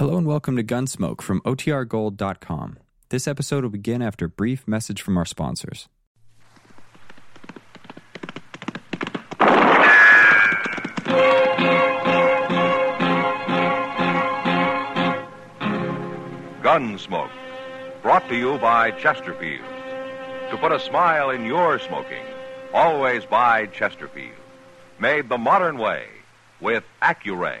Hello and welcome to Gunsmoke from OTRGold.com. This episode will begin after a brief message from our sponsors. Gunsmoke, brought to you by Chesterfield. To put a smile in your smoking, always buy Chesterfield. Made the modern way with Accuray.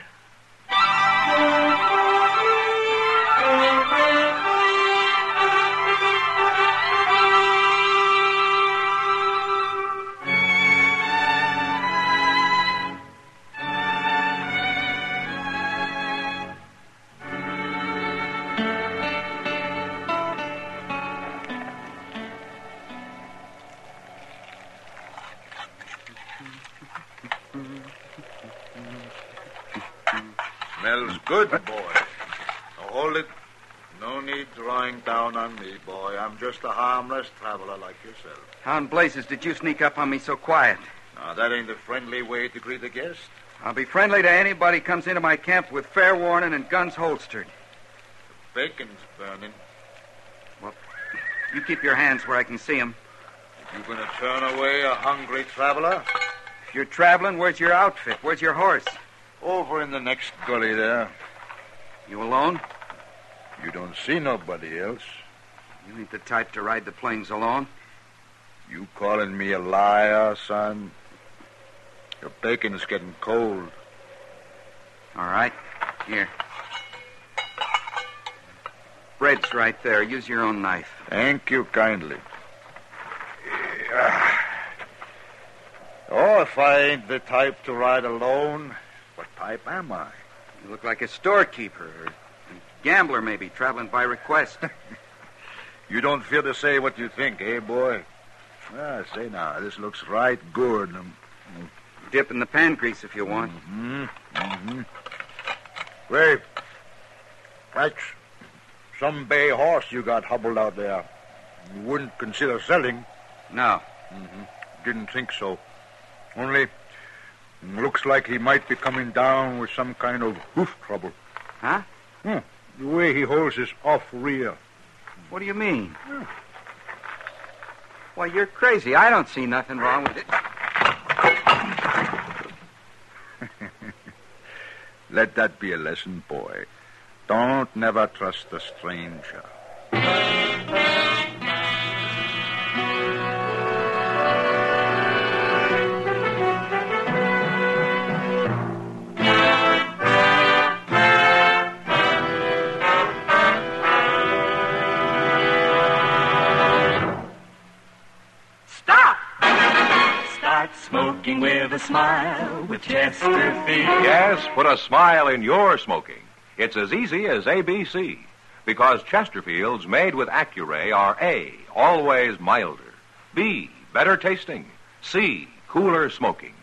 Good, boy. Now hold it. No need drawing down on me, boy. I'm just a harmless traveler like yourself. How in blazes did you sneak up on me so quiet? Now, that ain't the friendly way to greet a guest. I'll be friendly to anybody comes into my camp with fair warning and guns holstered. The bacon's burning. Well, you keep your hands where I can see 'em. You gonna turn away a hungry traveler? If you're traveling, where's your outfit? Where's your horse? Over in the next gully there. You alone? You don't see nobody else. You ain't the type to ride the plains alone. You calling me a liar, son? Your bacon's getting cold. All right. Here. Bread's right there. Use your own knife. Thank you kindly. Oh, if I ain't the type to ride alone, type am I? You look like a storekeeper or a gambler, maybe, traveling by request. You don't fear to say what you think, eh, boy? Ah, say now, this looks right good. Um, Dip in the pan grease if you want. Mm-hmm. Mm-hmm. Wait. That's some bay horse you got hobbled out there. You wouldn't consider selling. No. Didn't think so. Only looks like he might be coming down with some kind of hoof trouble. Huh? Hmm. The way he holds his off rear. What do you mean? Why, you're crazy. I don't see nothing wrong with it. Let that be a lesson, boy. Don't never trust a stranger. Smile with Chesterfield. Yes, put a smile in your smoking. It's as easy as ABC. Because Chesterfields made with Accuray are A, always milder, B, better tasting, C, cooler smoking.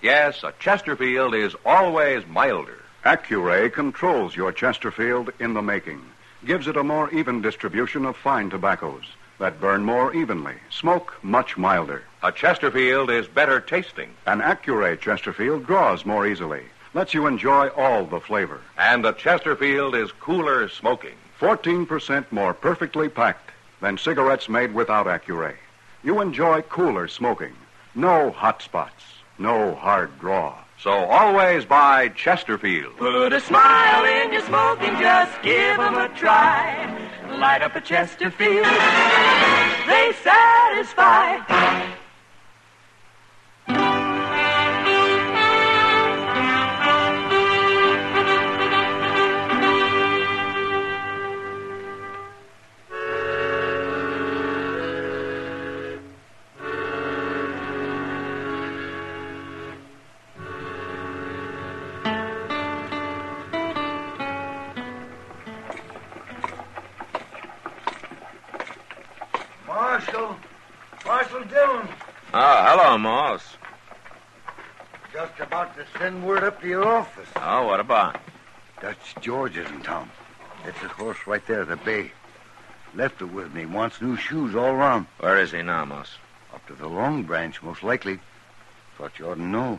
Yes, a Chesterfield is always milder. Accuray controls your Chesterfield in the making, gives it a more even distribution of fine tobaccos that burn more evenly, smoke much milder. A Chesterfield is better tasting, An Accuray Chesterfield draws more easily, lets you enjoy all the flavor. and a Chesterfield is cooler smoking. 14% more perfectly packed than cigarettes made without Accuray. You enjoy cooler smoking. No hot spots, no hard draw. So always buy Chesterfield. Put a smile in your smoking, just give 'em a try. Light up a Chesterfield, they satisfy. Marshal. Marshal Dillon. Oh, hello, Moss. Just about to send word up to your office. Oh, what about? Dutch George is in town. That's his horse right there at the bay. Left it with me. Wants new shoes all round. Where is he now, Moss? Up to the Long Branch, most likely. Thought you ought to know.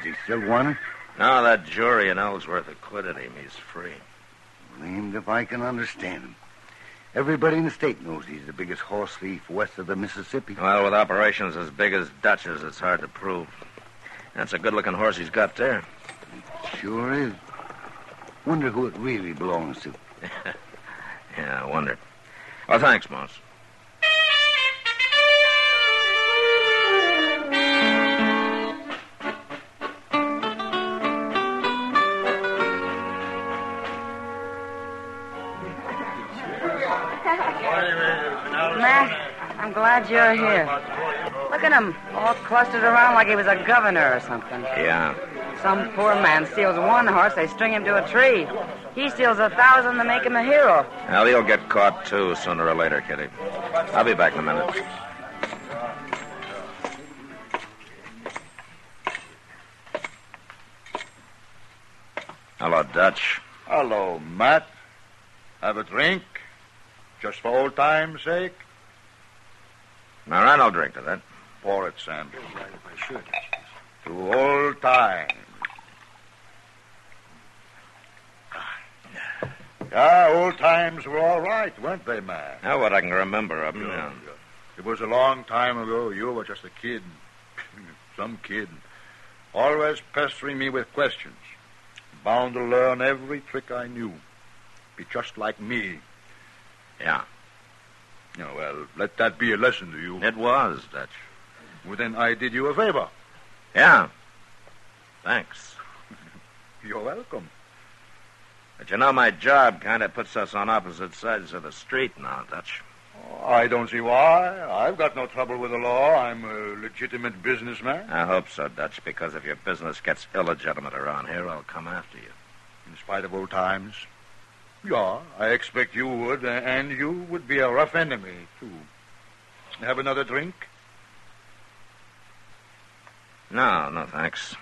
Is he still wanted? No, that jury in Ellsworth acquitted him. He's free. Blamed if I can understand him. Everybody in the state knows he's the biggest horse thief west of the Mississippi. Well, with operations as big as Dutch's, it's hard to prove. That's a good-looking horse he's got there. It Sure is. Wonder who it really belongs to. Yeah, I wonder. Well, thanks, Moss. Glad you're here. Look at him, all clustered around like he was a governor or something. Yeah. Some poor man steals one horse, they string him to a tree. He steals a thousand to make him a hero. Well, he'll get caught, too, sooner or later, Kitty. I'll be back in a minute. Hello, Dutch. Hello, Matt. Have a drink? Just for old time's sake? All right, I'll drink to that. Pour it, Sam. To old times. Ah, yeah, old times were all right, weren't they, Matt? Now, what I can remember of them. Yeah. It was a long time ago. You were just a kid. Some kid. Always pestering me with questions. Bound to learn every trick I knew. Be just like me. Yeah. Yeah, well, let that be a lesson to you. It was, Dutch. Well, then I did you a favor. Yeah. Thanks. You're welcome. But you know, my job kind of puts us on opposite sides of the street now, Dutch. Oh, I don't see why. I've got no trouble with the law. I'm a legitimate businessman. I hope so, Dutch, because if your business gets illegitimate around here, I'll come after you. In spite of old times. Yeah, I expect you would, uh, and you would be a rough enemy, too. Have another drink? No, no, thanks.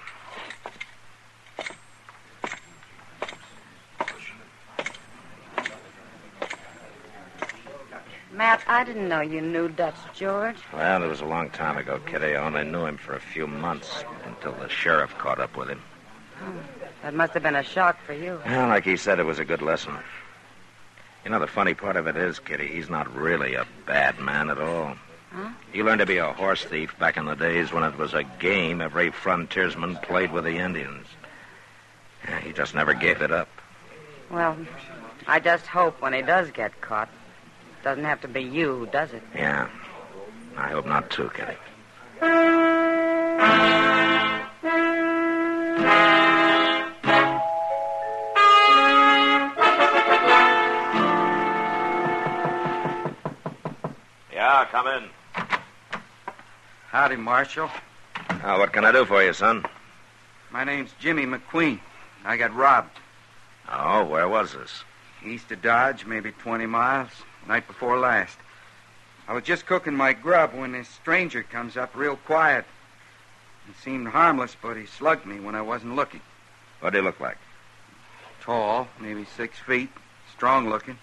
Matt, I didn't know you knew Dutch George. Well, it was a long time ago, Kitty. I only knew him for a few months until the sheriff caught up with him. That must have been a shock for you. Well, like he said, it was a good lesson. You know, the funny part of it is, Kitty, he's not really a bad man at all. Huh? He learned to be a horse thief back in the days when it was a game every frontiersman played with the Indians. Yeah, he just never gave it up. Well, I just hope when he does get caught, it doesn't have to be you who does it. Yeah. I hope not, too, Kitty. Come in. Howdy, Marshal. Uh, what can I do for you, son? My name's Jimmy McQueen. I got robbed. Oh, where was this? East of Dodge, maybe 20 miles. Night before last. I was just cooking my grub when this stranger comes up real quiet. He seemed harmless, but he slugged me when I wasn't looking. What do he look like? Tall, maybe six feet, strong looking,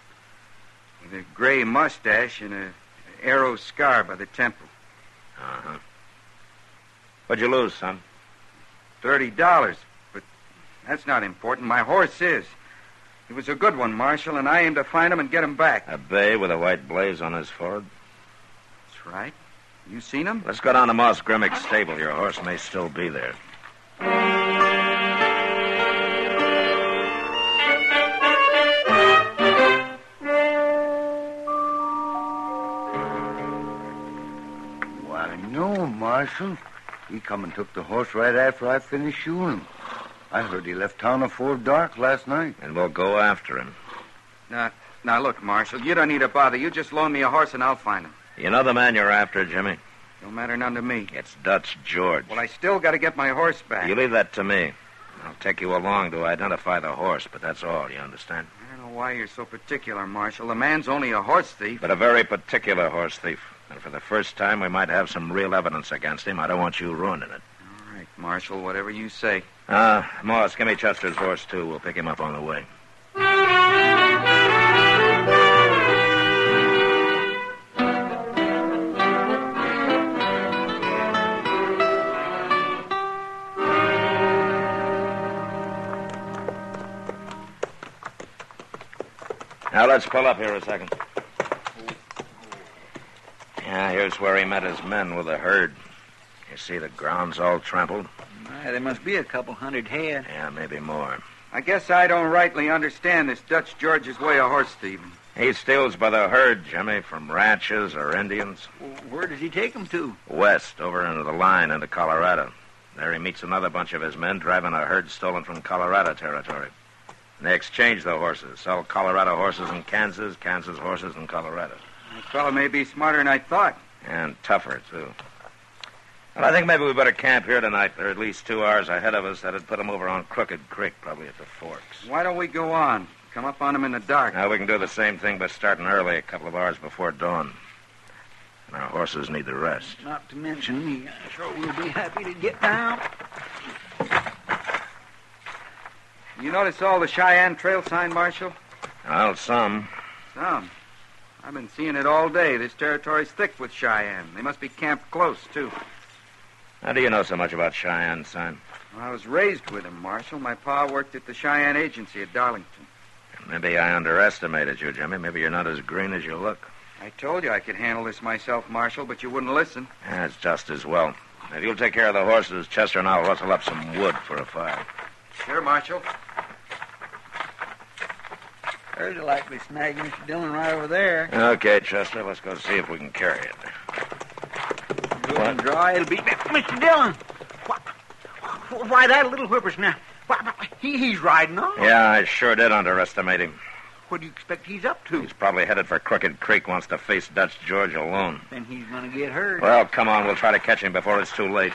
with a gray mustache and a arrow scar by the temple. Uh-huh. What'd you lose, son? Thirty dollars, but that's not important. My horse is. He was a good one, Marshal, and I aim to find him and get him back. A bay with a white blaze on his forehead? That's right. You seen him? Let's go down to Moss Grimmick's stable. Your horse may still be there. No, Marshal. He come and took the horse right after I finished shoeing him. I heard he left town afore dark last night. And we'll go after him. Now, now look, Marshal, you don't need to bother. You just loan me a horse and I'll find him. You know the man you're after, Jimmy? Don't matter none to me. It's Dutch George. Well, I still got to get my horse back. You leave that to me. I'll take you along to identify the horse, but that's all, you understand? I don't know why you're so particular, Marshal. The man's only a horse thief. But a very particular horse thief. And for the first time, we might have some real evidence against him. I don't want you ruining it. All right, Marshal, whatever you say. Uh, Moss, give me Chester's horse, too. We'll pick him up on the way. Now let's pull up here a second. Yeah, here's where he met his men with the herd. You see the ground's all trampled? My, there must be a couple hundred head. Yeah, maybe more. I guess I don't rightly understand this Dutch George's way of horse thieving. He steals by the herd, Jimmy, from ranches or Indians. Where does he take 'em to? West, over into the line into Colorado. There he meets another bunch of his men driving a herd stolen from Colorado territory. And they exchange the horses, sell Colorado horses in Kansas, Kansas horses in Colorado. The fellow may be smarter than I thought. And tougher, too. Well, I think maybe we better camp here tonight. They're at least two hours ahead of us. That'd put them over on Crooked Creek, probably at the forks. Why don't we go on? Come up on them in the dark. Now, we can do the same thing by starting early, a couple of hours before dawn. And our horses need the rest. Not to mention me. I'm sure we'll be happy to get down. You notice all the Cheyenne Trail sign, Marshal? Well, some. Some. I've been seeing it all day. This territory's thick with Cheyenne. They must be camped close, too. How do you know so much about Cheyenne, son? Well, I was raised with them, Marshal. My pa worked at the Cheyenne Agency at Darlington. Maybe I underestimated you, Jimmy. Maybe you're not as green as you look. I told you I could handle this myself, Marshal, but you wouldn't listen. That's just as well. If you'll take care of the horses, Chester and I'll rustle up some wood for a fire. Sure, Marshal. There's a likely snag, Mr. Dillon, right over there. Okay, Chester, let's go see if we can carry it. Good and dry, it'll be. Mr. Dillon! Why, why that little whippersnapper? He, he's riding on. Yeah, I sure did underestimate him. What do you expect he's up to? He's probably headed for Crooked Creek, wants to face Dutch George alone. Then he's going to get hurt. Well, come on, we'll try to catch him before it's too late.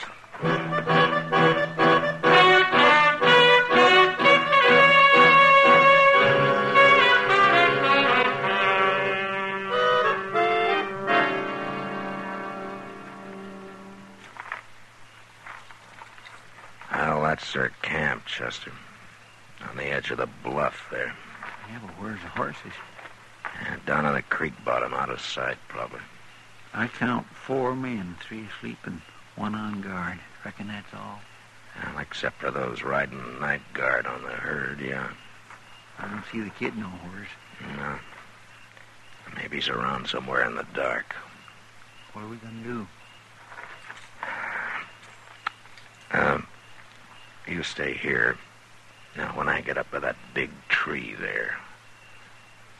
Chester. On the edge of the bluff there. Yeah, but where's the horses? Yeah, down on the creek bottom, out of sight, probably. I count four men, three asleep and one on guard. Reckon that's all. Well, except for those riding night guard on the herd, yeah. I don't see the kid nowhere. No. Maybe he's around somewhere in the dark. What are we going to do? Um, you stay here. Now, when I get up by that big tree there,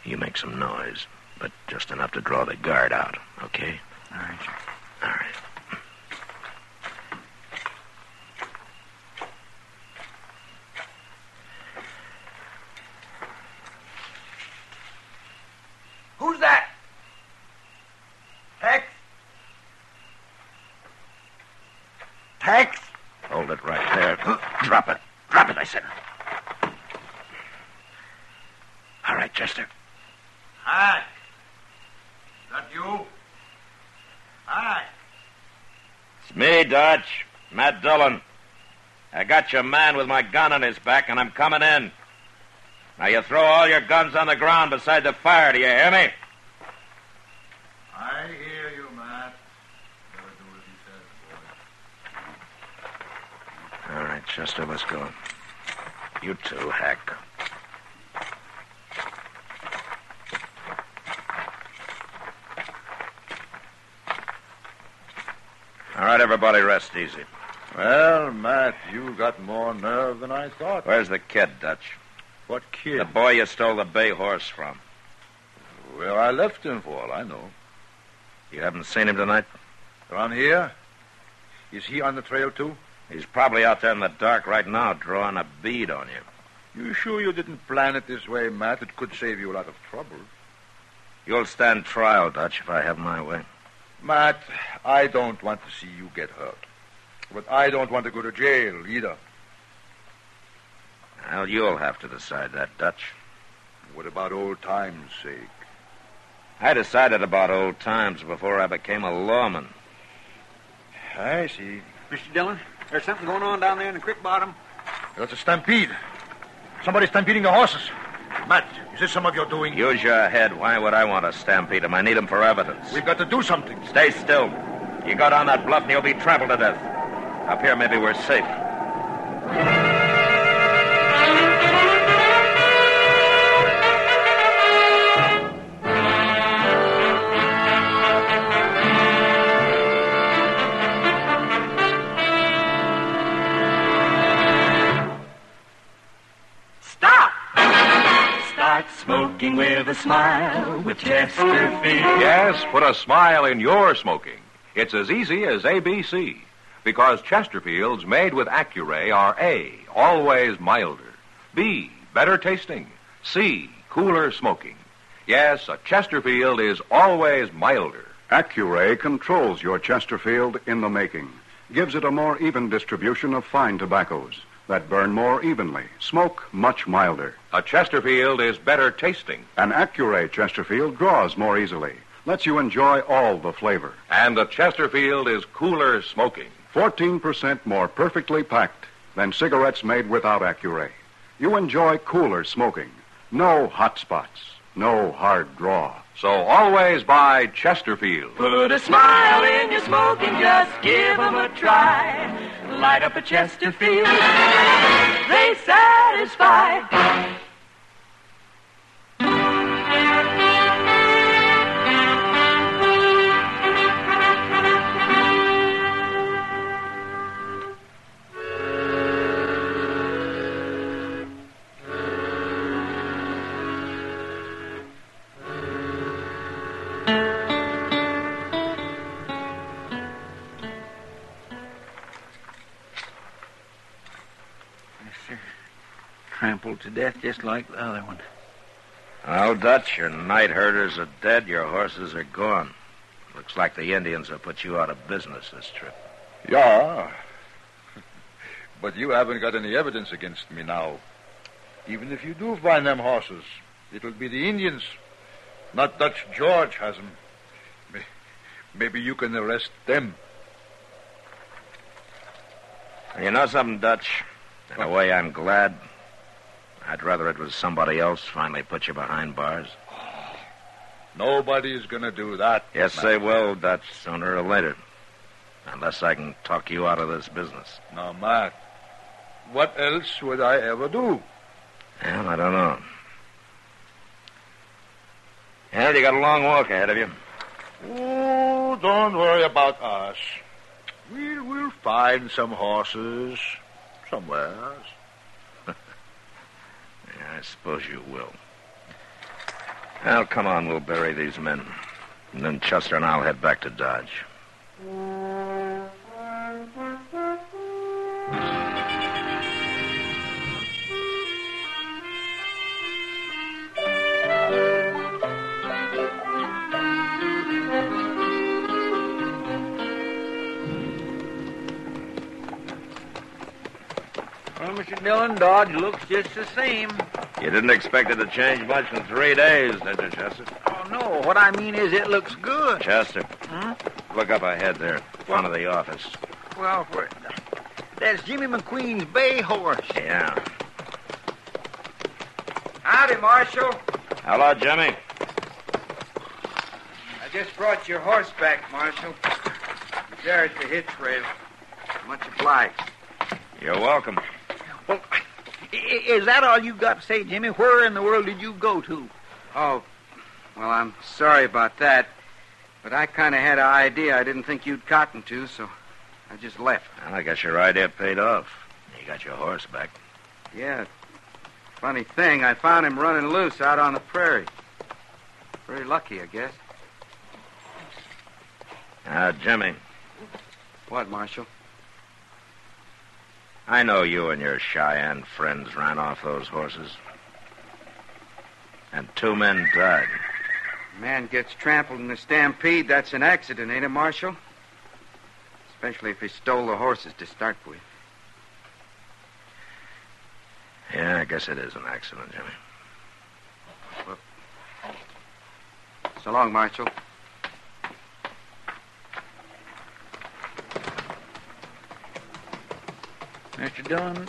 you make some noise, but just enough to draw the guard out, okay? All right. All right. Who's that? Tex? Tex? Hold it right there. Drop it. Drop it, I said. All right, Chester. Hi. That you? Hi. It's me, Dutch. Matt Dillon. I got your man with my gun on his back, and I'm coming in. Now, you throw all your guns on the ground beside the fire, do you hear me? I hear you, Matt. Never do as he says, boy. All right, Chester, let's go. You too, Hack. All right, everybody, rest easy. Well, Matt, you got more nerve than I thought. Where's the kid, Dutch? What kid? The boy you stole the bay horse from. Well, I left him for all I know. You haven't seen him tonight? Around here? Is he on the trail, too? He's probably out there in the dark right now, drawing a bead on you. You sure you didn't plan it this way, Matt? It could save you a lot of trouble. You'll stand trial, Dutch, if I have my way. Matt, I don't want to see you get hurt. But I don't want to go to jail either. Well, you'll have to decide that, Dutch. What about old times' sake? I decided about old times before I became a lawman. I see. Mr. Dillon, there's something going on down there in the creek bottom. That's a stampede. Somebody's stampeding the horses. Matt, is this some of your doing? Use your head. Why would I want to stampede him? I need him for evidence. We've got to do something. Stay still. You go down that bluff and you'll be trampled to death. Up here, maybe we're safe. Smile with Chesterfield. Yes, put a smile in your smoking. It's as easy as ABC. Because Chesterfields made with Accuray are A, always milder, B, better tasting, C, cooler smoking. Yes, a Chesterfield is always milder. Accuray controls your Chesterfield in the making, gives it a more even distribution of fine tobaccos that burn more evenly, smoke much milder. A Chesterfield is better tasting, An Accuray Chesterfield draws more easily, lets you enjoy all the flavor. and a Chesterfield is cooler smoking. 14% more perfectly packed than cigarettes made without Accuray. You enjoy cooler smoking. No hot spots, no hard draw. So always buy Chesterfield. Put a smile in your smoking, just give 'em a try. Light up a Chesterfield, they satisfy. To death just like the other one. Well, Dutch, your night herders are dead, your horses are gone. Looks like the Indians have put you out of business this trip. Yeah. But you haven't got any evidence against me now. Even if you do find them horses, it'll be the Indians. Not Dutch George has them. Maybe you can arrest them. You know something, Dutch? In a way, I'm glad. I'd rather it was somebody else finally put you behind bars. Nobody's going to do that. Yes, they will, Dutch, sooner or later. Unless I can talk you out of this business. Now, Matt, what else would I ever do? Well, I don't know. Well, you got a long walk ahead of you. Oh, don't worry about us. We'll, we'll find some horses somewhere. I suppose you will. Well, come on, we'll bury these men. And then Chester and I'll head back to Dodge. Well, Mr. Dillon, Dodge looks just the same. You didn't expect it to change much in three days, did you, Chester? Oh, no. What I mean is it looks good. Chester, Hmm? look up ahead there, in front of the office. Well. That's Jimmy McQueen's bay horse. Yeah. Howdy, Marshal. Hello, Jimmy. I just brought your horse back, Marshal. There at the hitch rail. Much obliged. You're welcome. Well, i- is that all you got to say, Jimmy? Where in the world did you go to? Oh, well, I'm sorry about that. But I kind of had an idea I didn't think you'd cotton to, so I just left. Well, I guess your idea paid off. You got your horse back. Yeah. Funny thing, I found him running loose out on the prairie. Very lucky, I guess. Now, Jimmy, What, Marshal? I know you and your Cheyenne friends ran off those horses. And two men died. Man gets trampled in a stampede, that's an accident, ain't it, Marshal? Especially if he stole the horses to start with. Yeah, I guess it is an accident, Jimmy. Well, So long, Marshal. Mr. Dillon,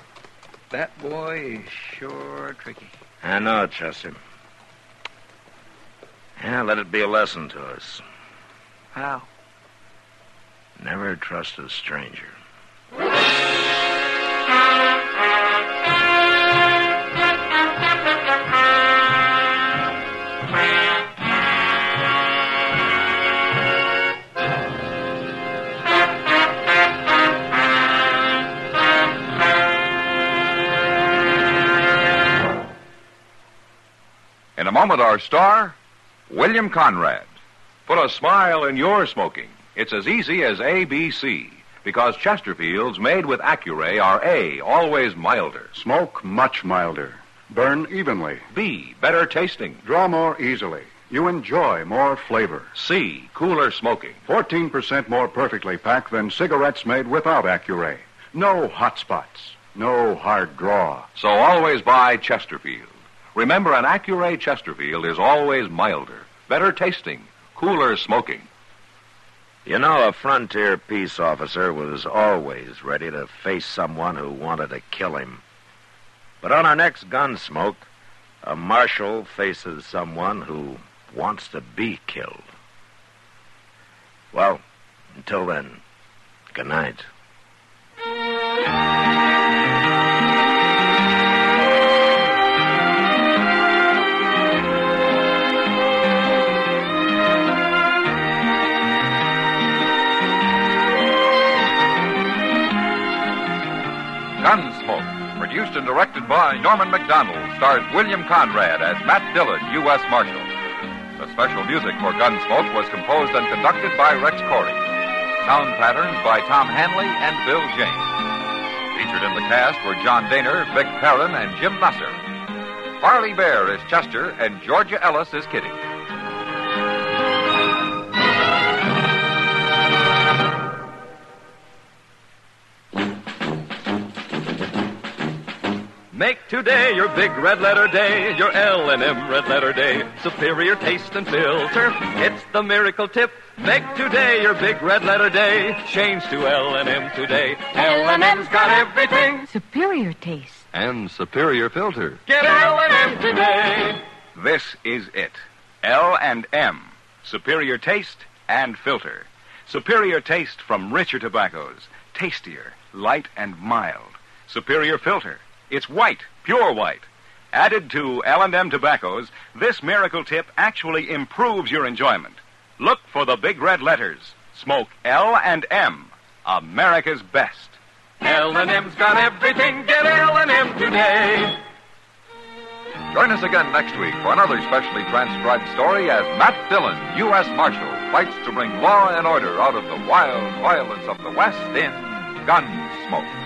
that boy is sure tricky. I know, Chester. Yeah, let it be a lesson to us. How? Never trust a stranger. Moment, our star, William Conrad. Put a smile in your smoking. It's as easy as ABC because Chesterfields made with Accuray are A, always milder, Smoke much milder. Burn evenly. B, better tasting, Draw more easily. You enjoy more flavor. C, cooler smoking. 14% more perfectly packed than cigarettes made without Accuray. No hot spots. No hard draw. So always buy Chesterfield. Remember, an Accuray Chesterfield is always milder, better tasting, cooler smoking. You know, a frontier peace officer was always ready to face someone who wanted to kill him. But on our next Gunsmoke, a marshal faces someone who wants to be killed. Well, until then, good night. Produced and directed by Norman Macdonnell, stars William Conrad as Matt Dillon, U.S. Marshal. The special music for Gunsmoke was composed and conducted by Rex Koury. Sound patterns by Tom Hanley and Bill James. Featured in the cast were John Dehner, Vic Perrin, and Jim Nusser. Parley Baer is Chester, and Georgia Ellis is Kitty. Make today your big red letter day, your L&M red letter day. Superior taste and filter, it's the miracle tip. Make today your big red letter day. Change to L&M today. L&M's got everything. Superior taste. And superior filter. Get L&M today. This is it. L and M. Superior taste and filter. Superior taste from richer tobaccos. Tastier, light and mild. Superior filter. It's white, pure white. Added to L&M tobaccos, this miracle tip actually improves your enjoyment. Look for the big red letters. Smoke L and M. America's best. L&M's got everything. Get L&M today. Join us again next week for another specially transcribed story as Matt Dillon, U.S. Marshal, fights to bring law and order out of the wild violence of the West in Gunsmoke.